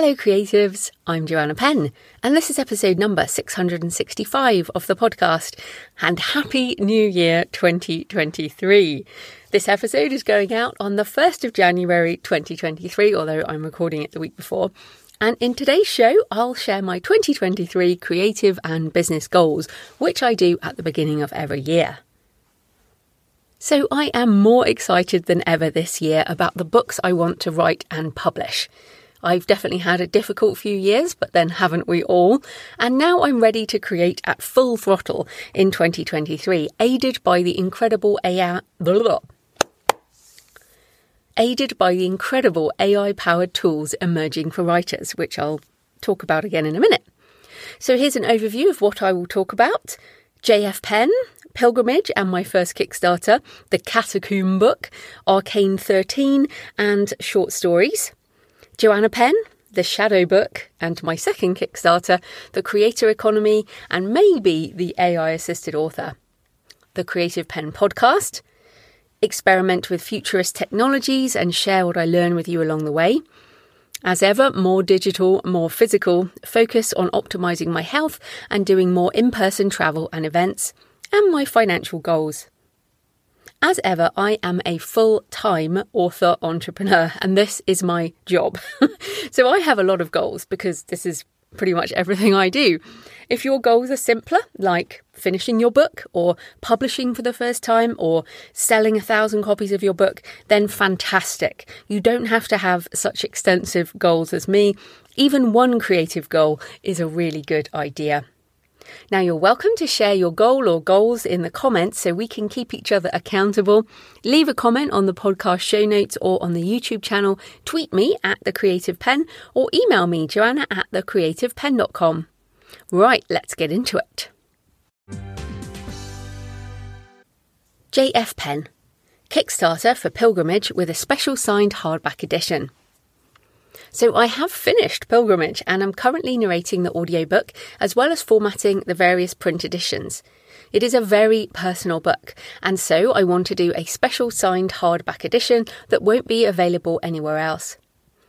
Hello, creatives. I'm Joanna Penn, and this is episode number 665 of the podcast. And Happy New Year 2023. This episode is going out on the 1st of January 2023, although I'm recording it the week before. And in today's show, I'll share my 2023 creative and business goals, which I do at the beginning of every year. So I am more excited than ever this year about the books I want to write and publish. I've definitely had a difficult few years, but then haven't we all? And now I'm ready to create at full throttle in 2023, aided by the incredible AI. Aided by the incredible AI powered tools emerging for writers, which I'll talk about again in a minute. So here's an overview of what I will talk about JF Penn, Pilgrimage and my first Kickstarter, The Catacomb Book, Arcane 13, and short stories. Joanna Penn, The Shadow Book, and my second Kickstarter, The Creator Economy, and maybe the AI assisted author. The Creative Penn Podcast, experiment with futurist technologies and share what I learn with you along the way. As ever, more digital, more physical, focus on optimizing my health and doing more in person travel and events, and my financial goals. As ever, I am a full time author entrepreneur, and this is my job. so I have a lot of goals because this is pretty much everything I do. If your goals are simpler, like finishing your book or publishing for the first time or selling a thousand copies of your book, then fantastic. You don't have to have such extensive goals as me. Even one creative goal is a really good idea. Now, you're welcome to share your goal or goals in the comments so we can keep each other accountable. Leave a comment on the podcast show notes or on the YouTube channel, tweet me at The Creative Penn or email me, joanna at thecreativepenn.com. Right, let's get into it. JF Penn Kickstarter for Pilgrimage with a special signed hardback edition. So I have finished Pilgrimage and I'm currently narrating the audiobook as well as formatting the various print editions. It is a very personal book, and so I want to do a special signed hardback edition that won't be available anywhere else.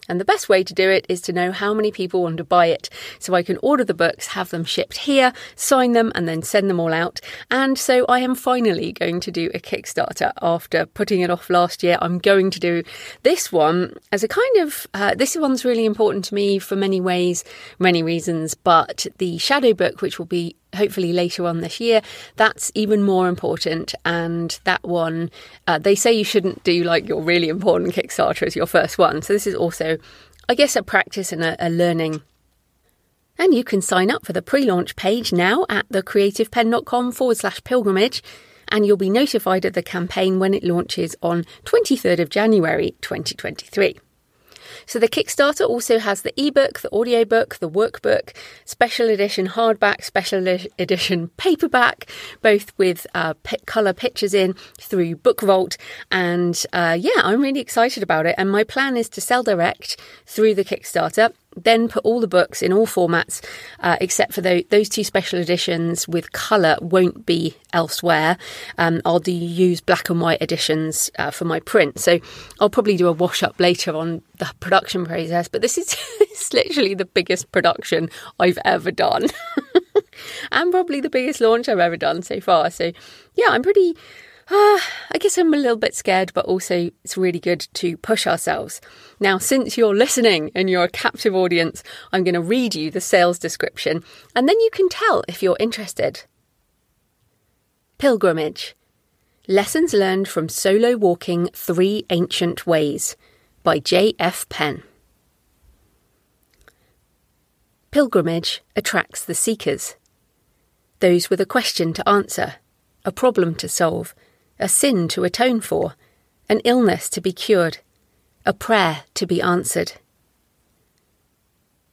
And the best way to do it is to know how many people want to buy it. So I can order the books, have them shipped here, sign them, and then send them all out. And so I am finally going to do a Kickstarter after putting it off last year. I'm going to do this one as a kind of, uh, this one's really important to me for many ways, many reasons. But the Shadow book, which will be hopefully later on this year, that's even more important. And that one, uh, they say you shouldn't do like your really important Kickstarter as your first one. So this is also, I guess, a practice and a, a learning. And you can sign up for the pre launch page now at thecreativepenn.com forward slash pilgrimage. And you'll be notified of the campaign when it launches on 23rd of January 2023. So the Kickstarter also has the ebook, the audiobook, the workbook, special edition hardback, special edition paperback, both with uh, color pictures in through BookVault. And uh, yeah, I'm really excited about it. And my plan is to sell direct through the Kickstarter then put all the books in all formats uh, except for the, those two special editions with colour won't be elsewhere. Um, I'll do use black and white editions uh, for my print. So I'll probably do a wash up later on the production process, but this is it's literally the biggest production I've ever done. and probably the biggest launch I've ever done so far. So yeah, I'm pretty I guess I'm a little bit scared, but also it's really good to push ourselves. Now, since you're listening and you're a captive audience, I'm going to read you the sales description and then you can tell if you're interested. Pilgrimage Lessons Learned from Solo Walking Three Ancient Ways by J.F. Penn. Pilgrimage attracts the seekers, those with a question to answer, a problem to solve a sin to atone for, an illness to be cured, a prayer to be answered.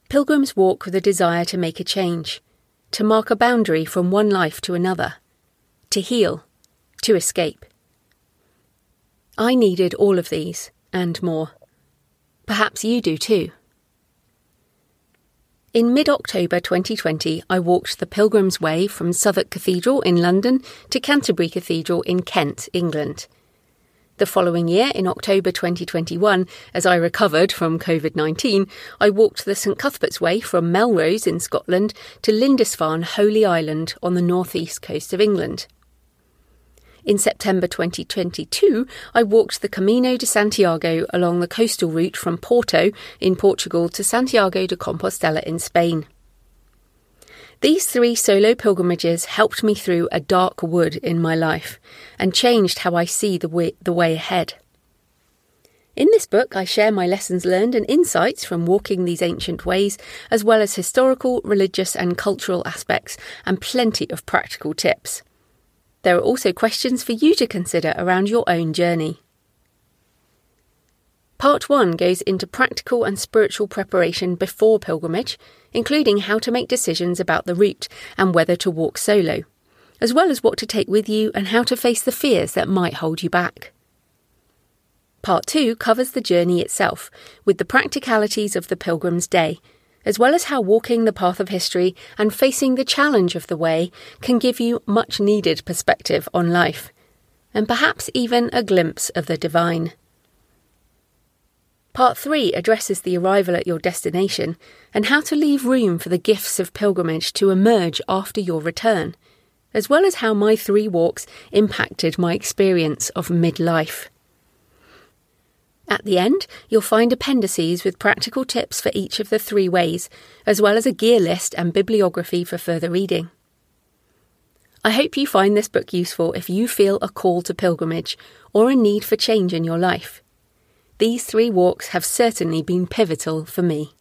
Pilgrims walk with a desire to make a change, to mark a boundary from one life to another, to heal, to escape. I needed all of these and more. Perhaps you do too. In mid October 2020, I walked the Pilgrim's Way from Southwark Cathedral in London to Canterbury Cathedral in Kent, England. The following year, in October 2021, as I recovered from COVID 19, I walked the St Cuthbert's Way from Melrose in Scotland to Lindisfarne, Holy Island on the northeast coast of England. In September 2022, I walked the Camino de Santiago along the coastal route from Porto in Portugal to Santiago de Compostela in Spain. These three solo pilgrimages helped me through a dark wood in my life and changed how I see the way, the way ahead. In this book, I share my lessons learned and insights from walking these ancient ways, as well as historical, religious, and cultural aspects, and plenty of practical tips. There are also questions for you to consider around your own journey. Part 1 goes into practical and spiritual preparation before pilgrimage, including how to make decisions about the route and whether to walk solo, as well as what to take with you and how to face the fears that might hold you back. Part 2 covers the journey itself, with the practicalities of the pilgrim's day as well as how walking the path of history and facing the challenge of the way can give you much needed perspective on life, and perhaps even a glimpse of the divine. Part 3 addresses the arrival at your destination and how to leave room for the gifts of pilgrimage to emerge after your return, as well as how my three walks impacted my experience of midlife. At the end, you'll find appendices with practical tips for each of the three ways, as well as a gear list and bibliography for further reading. I hope you find this book useful if you feel a call to pilgrimage or a need for change in your life. These three walks have certainly been pivotal for me.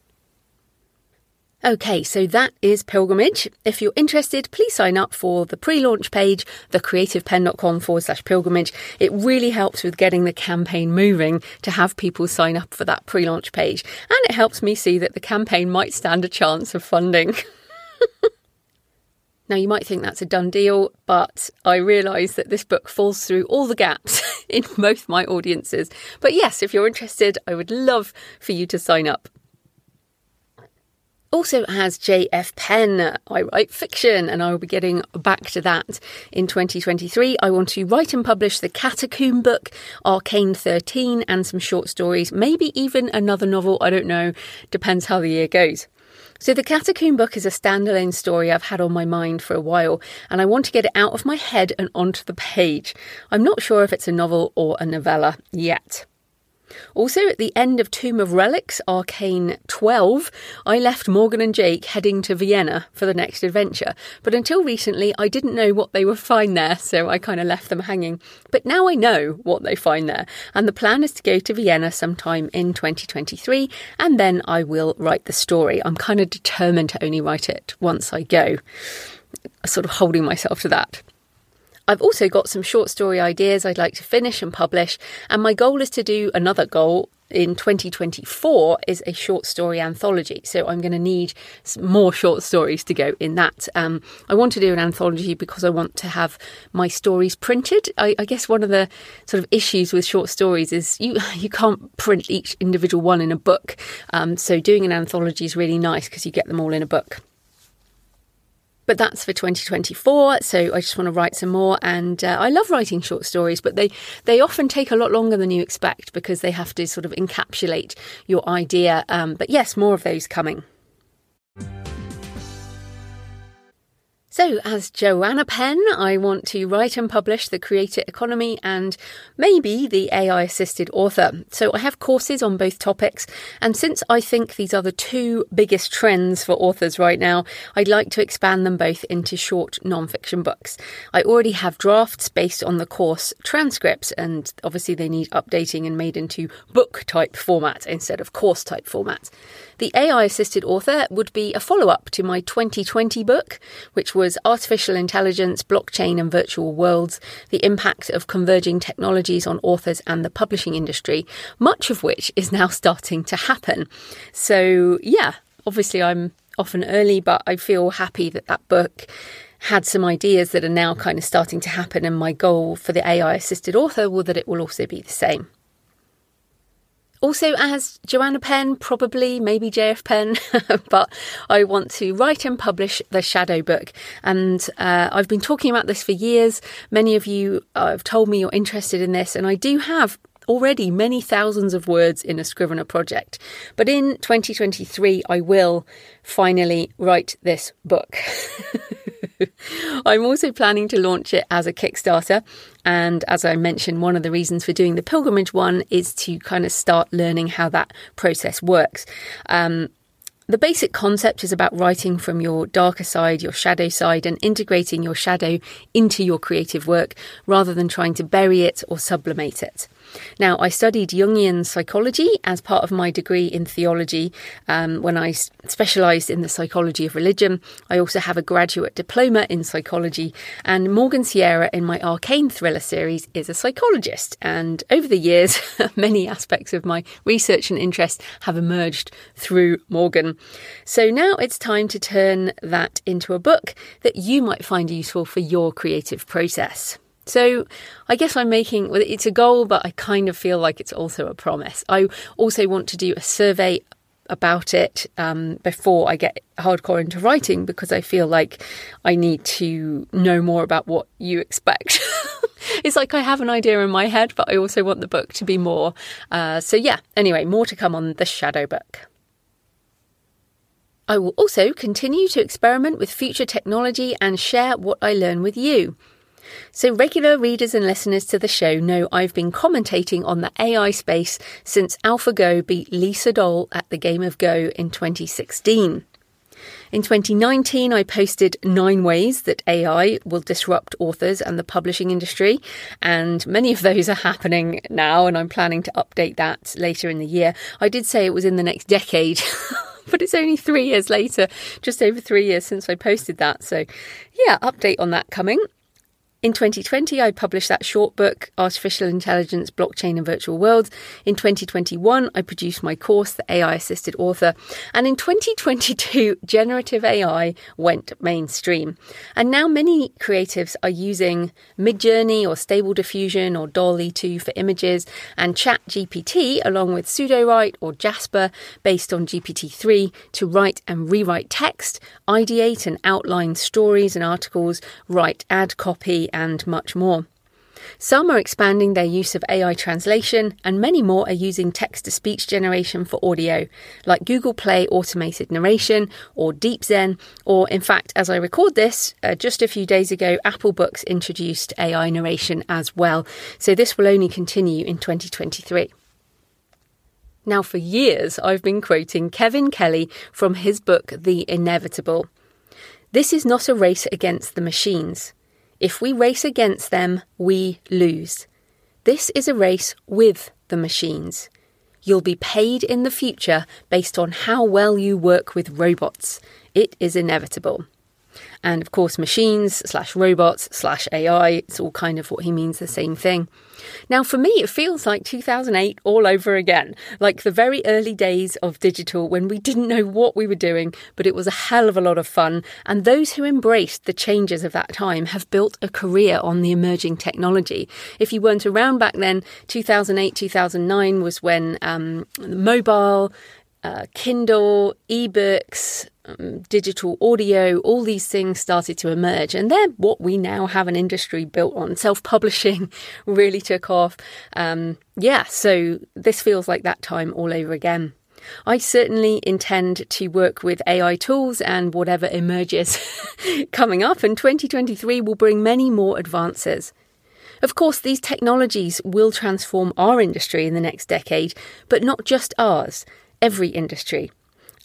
Okay, so that is Pilgrimage. If you're interested, please sign up for the pre launch page, thecreativepenn.com forward slash pilgrimage. It really helps with getting the campaign moving to have people sign up for that pre launch page. And it helps me see that the campaign might stand a chance of funding. now, you might think that's a done deal, but I realise that this book falls through all the gaps in both my audiences. But yes, if you're interested, I would love for you to sign up. Also, has J.F. Penn, I write fiction, and I will be getting back to that in 2023. I want to write and publish the Catacomb book, Arcane 13, and some short stories, maybe even another novel. I don't know, depends how the year goes. So, the Catacomb book is a standalone story I've had on my mind for a while, and I want to get it out of my head and onto the page. I'm not sure if it's a novel or a novella yet. Also, at the end of Tomb of Relics Arcane 12, I left Morgan and Jake heading to Vienna for the next adventure. But until recently, I didn't know what they would find there, so I kind of left them hanging. But now I know what they find there, and the plan is to go to Vienna sometime in 2023, and then I will write the story. I'm kind of determined to only write it once I go, sort of holding myself to that. I've also got some short story ideas I'd like to finish and publish, and my goal is to do another goal in 2024 is a short story anthology. So I'm going to need more short stories to go in that. Um, I want to do an anthology because I want to have my stories printed. I, I, guess one of the sort of issues with short stories is you you can't print each individual one in a book. Um, so doing an anthology is really nice because you get them all in a book. But that's for 2024. So I just want to write some more. And uh, I love writing short stories, but they, they often take a lot longer than you expect because they have to sort of encapsulate your idea. Um, but yes, more of those coming. So, as Joanna Penn, I want to write and publish The Creator Economy and maybe the AI assisted author. So, I have courses on both topics, and since I think these are the two biggest trends for authors right now, I'd like to expand them both into short non-fiction books. I already have drafts based on the course transcripts, and obviously they need updating and made into book type format instead of course type format. The AI assisted author would be a follow up to my 2020 book, which was Artificial Intelligence, Blockchain and Virtual Worlds The Impact of Converging Technologies on Authors and the Publishing Industry, much of which is now starting to happen. So, yeah, obviously I'm often early, but I feel happy that that book had some ideas that are now kind of starting to happen. And my goal for the AI assisted author will that it will also be the same. Also, as Joanna Penn, probably, maybe JF Penn, but I want to write and publish the Shadow book. And uh, I've been talking about this for years. Many of you have told me you're interested in this, and I do have already many thousands of words in a Scrivener project. But in 2023, I will finally write this book. I'm also planning to launch it as a Kickstarter. And as I mentioned, one of the reasons for doing the pilgrimage one is to kind of start learning how that process works. Um, the basic concept is about writing from your darker side, your shadow side, and integrating your shadow into your creative work rather than trying to bury it or sublimate it. Now, I studied Jungian psychology as part of my degree in theology um, when I specialised in the psychology of religion. I also have a graduate diploma in psychology, and Morgan Sierra in my Arcane thriller series is a psychologist. And over the years, many aspects of my research and interest have emerged through Morgan. So now it's time to turn that into a book that you might find useful for your creative process. So I guess I'm making well, it's a goal, but I kind of feel like it's also a promise. I also want to do a survey about it um, before I get hardcore into writing because I feel like I need to know more about what you expect. it's like I have an idea in my head, but I also want the book to be more. Uh, so, yeah, anyway, more to come on the Shadow book. I will also continue to experiment with future technology and share what I learn with you. So, regular readers and listeners to the show know I've been commentating on the AI space since AlphaGo beat Lee Sedol at the Game of Go in 2016. In 2019, I posted nine ways that AI will disrupt authors and the publishing industry, and many of those are happening now, and I'm planning to update that later in the year. I did say it was in the next decade. but it's only three years later, just over three years since I posted that. So, yeah, update on that coming. In 2020, I published that short book, Artificial Intelligence, Blockchain and Virtual Worlds. In 2021, I produced my course, The AI Assisted Author. And in 2022, generative AI went mainstream. And now many creatives are using Midjourney or Stable Diffusion or DALL-E 2 for images and ChatGPT along with Sudowrite or Jasper based on GPT-3 to write and rewrite text, ideate and outline stories and articles, write ad copy and much more. Some are expanding their use of AI translation, and many more are using text to speech generation for audio, like Google Play automated narration or DeepZen, or in fact, as I record this, uh, just a few days ago, Apple Books introduced AI narration as well. So this will only continue in 2023. Now, for years, I've been quoting Kevin Kelly from his book, The Inevitable. This is not a race against the machines. If we race against them, we lose. This is a race with the machines. You'll be paid in the future based on how well you work with robots. It is inevitable. And of course, machines slash robots slash AI, it's all kind of what he means the same thing. Now, for me, it feels like 2008 all over again, like the very early days of digital when we didn't know what we were doing, but it was a hell of a lot of fun. And those who embraced the changes of that time have built a career on the emerging technology. If you weren't around back then, 2008, 2009 was when um, mobile, uh, Kindle, ebooks, um, digital audio, all these things started to emerge. And they're what we now have an industry built on. Self publishing really took off. Um, yeah, so this feels like that time all over again. I certainly intend to work with AI tools and whatever emerges coming up, and 2023 will bring many more advances. Of course, these technologies will transform our industry in the next decade, but not just ours, every industry.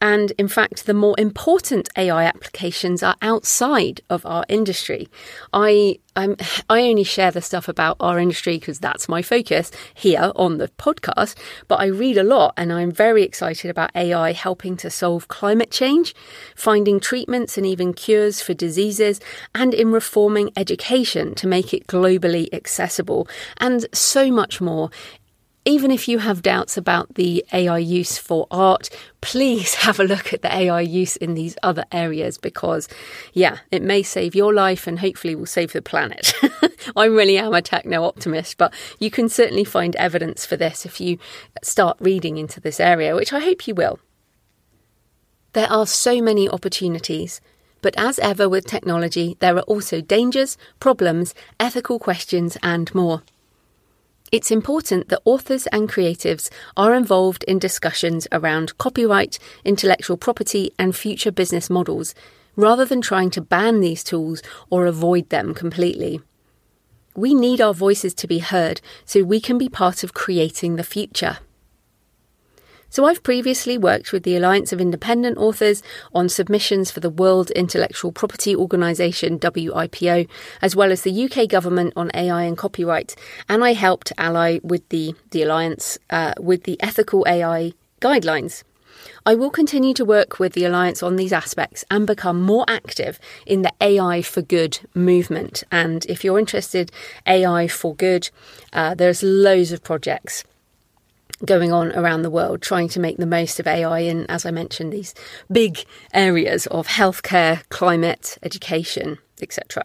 And in fact, the more important AI applications are outside of our industry. I I'm, I only share the stuff about our industry because that's my focus here on the podcast. But I read a lot, and I'm very excited about AI helping to solve climate change, finding treatments and even cures for diseases, and in reforming education to make it globally accessible, and so much more even if you have doubts about the AI use for art, please have a look at the AI use in these other areas because, yeah, it may save your life and hopefully will save the planet. I really am a techno optimist, but you can certainly find evidence for this if you start reading into this area, which I hope you will. There are so many opportunities. But as ever with technology, there are also dangers, problems, ethical questions, and more. It's important that authors and creatives are involved in discussions around copyright, intellectual property, and future business models, rather than trying to ban these tools or avoid them completely. We need our voices to be heard so we can be part of creating the future. So I've previously worked with the Alliance of Independent Authors on submissions for the World Intellectual Property Organisation, WIPO, as well as the UK government on AI and copyright. And I helped ally with the, the Alliance uh, with the ethical AI guidelines. I will continue to work with the Alliance on these aspects and become more active in the AI for Good movement. And if you're interested, AI for Good, uh, there's loads of projects going on around the world trying to make the most of AI in, as I mentioned, these big areas of healthcare, climate, education, etc.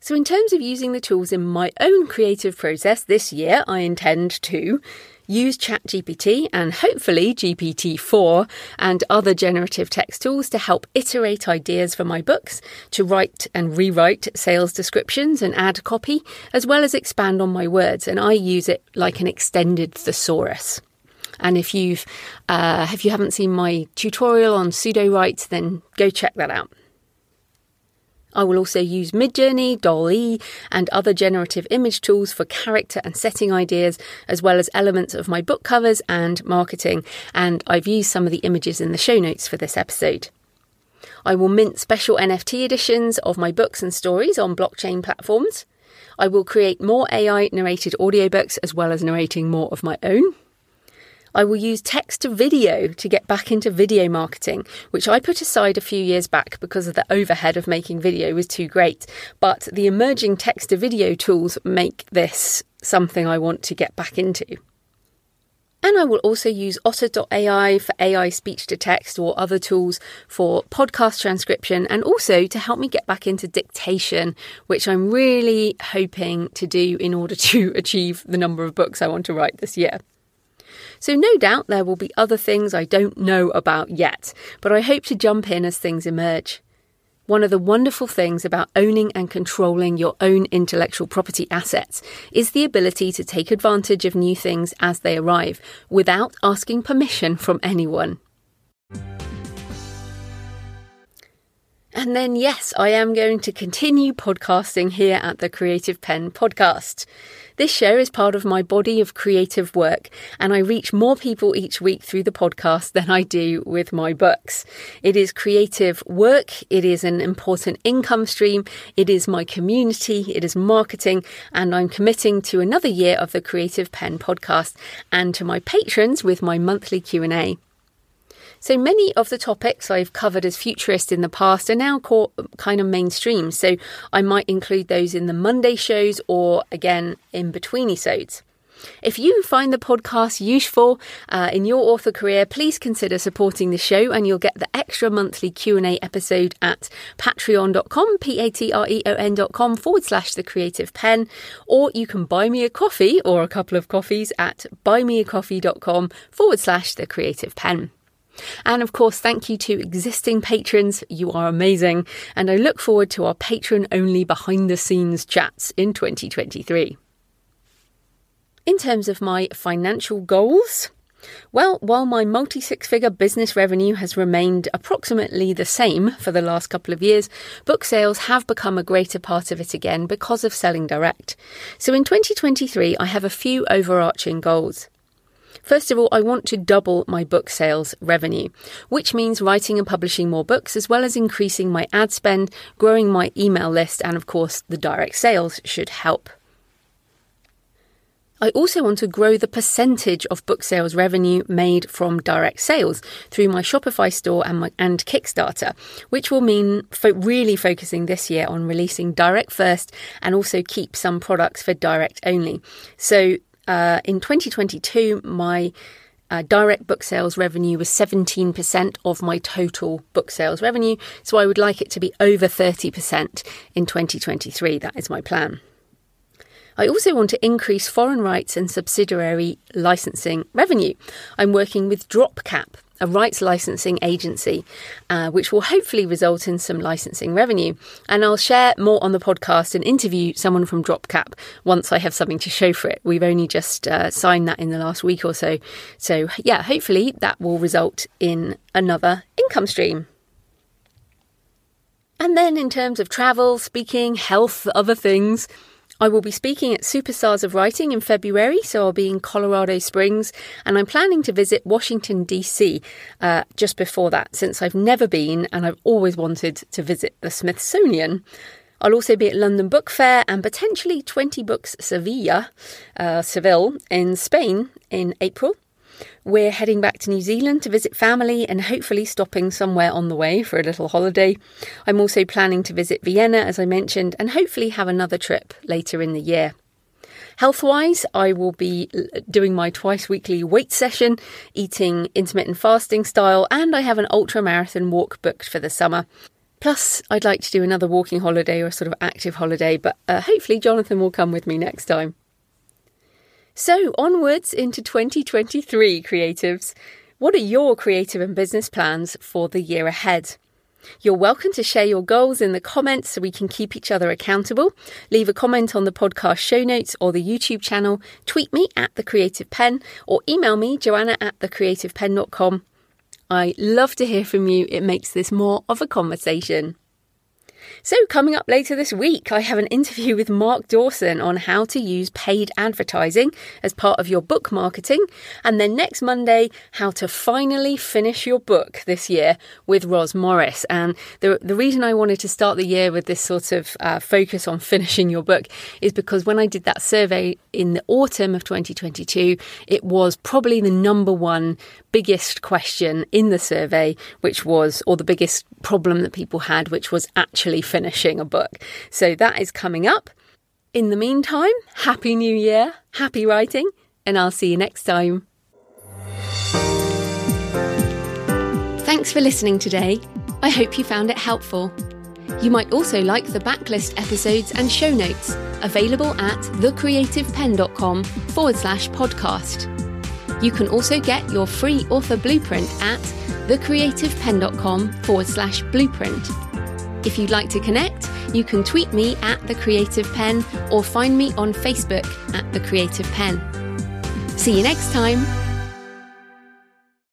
So, in terms of using the tools in my own creative process this year, I intend to use ChatGPT and hopefully GPT 4 and other generative text tools to help iterate ideas for my books, to write and rewrite sales descriptions and ad copy, as well as expand on my words. And I use it like an extended thesaurus. And if you've uh, if you haven't seen my tutorial on Sudowrite, then go check that out. I will also use Midjourney, DALL-E, and other generative image tools for character and setting ideas, as well as elements of my book covers and marketing. And I've used some of the images in the show notes for this episode. I will mint special NFT editions of my books and stories on blockchain platforms. I will create more AI narrated audiobooks as well as narrating more of my own. I will use text to video to get back into video marketing, which I put aside a few years back because of the overhead of making video was too great. But the emerging text to video tools make this something I want to get back into. And I will also use otter.ai for AI speech to text or other tools for podcast transcription and also to help me get back into dictation, which I'm really hoping to do in order to achieve the number of books I want to write this year. So, no doubt there will be other things I don't know about yet, but I hope to jump in as things emerge. One of the wonderful things about owning and controlling your own intellectual property assets is the ability to take advantage of new things as they arrive without asking permission from anyone. And then, yes, I am going to continue podcasting here at the Creative Penn podcast. This show is part of my body of creative work, and I reach more people each week through the podcast than I do with my books. It is creative work, it is an important income stream, it is my community, it is marketing, and I'm committing to another year of the Creative Penn podcast and to my patrons with my monthly Q&A. So many of the topics I've covered as futurist in the past are now caught kind of mainstream. So I might include those in the Monday shows or again in between episodes. If you find the podcast useful uh, in your author career, please consider supporting the show and you'll get the extra monthly Q&A episode at patreon.com, P-A-T-R-E-O-N.com forward slash the creative penn, or you can buy me a coffee or a couple of coffees at buymeacoffee.com forward slash the creative penn. And of course, thank you to existing patrons. You are amazing. And I look forward to our patron only behind the scenes chats in 2023. In terms of my financial goals, well, while my multi six figure business revenue has remained approximately the same for the last couple of years, book sales have become a greater part of it again because of selling direct. So in 2023, I have a few overarching goals. First of all, I want to double my book sales revenue, which means writing and publishing more books, as well as increasing my ad spend, growing my email list, and of course, the direct sales should help. I also want to grow the percentage of book sales revenue made from direct sales through my Shopify store and, my, and Kickstarter, which will mean fo- really focusing this year on releasing direct first and also keep some products for direct only. So Uh, in 2022, my uh, direct book sales revenue was 17% of my total book sales revenue. So I would like it to be over 30% in 2023. That is my plan. I also want to increase foreign rights and subsidiary licensing revenue. I'm working with DropCap, a rights licensing agency, uh, which will hopefully result in some licensing revenue. And I'll share more on the podcast and interview someone from DropCap once I have something to show for it. We've only just uh, signed that in the last week or so. So, yeah, hopefully that will result in another income stream. And then, in terms of travel, speaking, health, other things, I will be speaking at Superstars of Writing in February, so I'll be in Colorado Springs, and I'm planning to visit Washington, D.C. Uh, just before that, since I've never been and I've always wanted to visit the Smithsonian. I'll also be at London Book Fair and potentially 20 Books Sevilla, uh, Seville in Spain in April. We're heading back to New Zealand to visit family and hopefully stopping somewhere on the way for a little holiday. I'm also planning to visit Vienna, as I mentioned, and hopefully have another trip later in the year. Health wise, I will be doing my twice weekly weight session, eating intermittent fasting style, and I have an ultra marathon walk booked for the summer. Plus, I'd like to do another walking holiday or a sort of active holiday, but uh, hopefully Jonathan will come with me next time. So, onwards into 2023, creatives. What are your creative and business plans for the year ahead? You're welcome to share your goals in the comments so we can keep each other accountable. Leave a comment on the podcast show notes or the YouTube channel, tweet me at The Creative Penn or email me, joanna at thecreativepenn.com. I love to hear from you. It makes this more of a conversation. So, coming up later this week, I have an interview with Mark Dawson on how to use paid advertising as part of your book marketing. And then next Monday, how to finally finish your book this year with Roz Morris. And the, the reason I wanted to start the year with this sort of uh, focus on finishing your book is because when I did that survey in the autumn of 2022, it was probably the number one biggest question in the survey, which was, or the biggest problem that people had, which was actually finishing a book. So that is coming up. In the meantime, Happy New Year, happy writing, and I'll see you next time. Thanks for listening today. I hope you found it helpful. You might also like the backlist episodes and show notes available at thecreativepenn.com forward slash podcast. You can also get your free author blueprint at thecreativepenn.com forward slash blueprint. If you'd like to connect, you can tweet me at The Creative Penn or find me on Facebook at The Creative Penn. See you next time.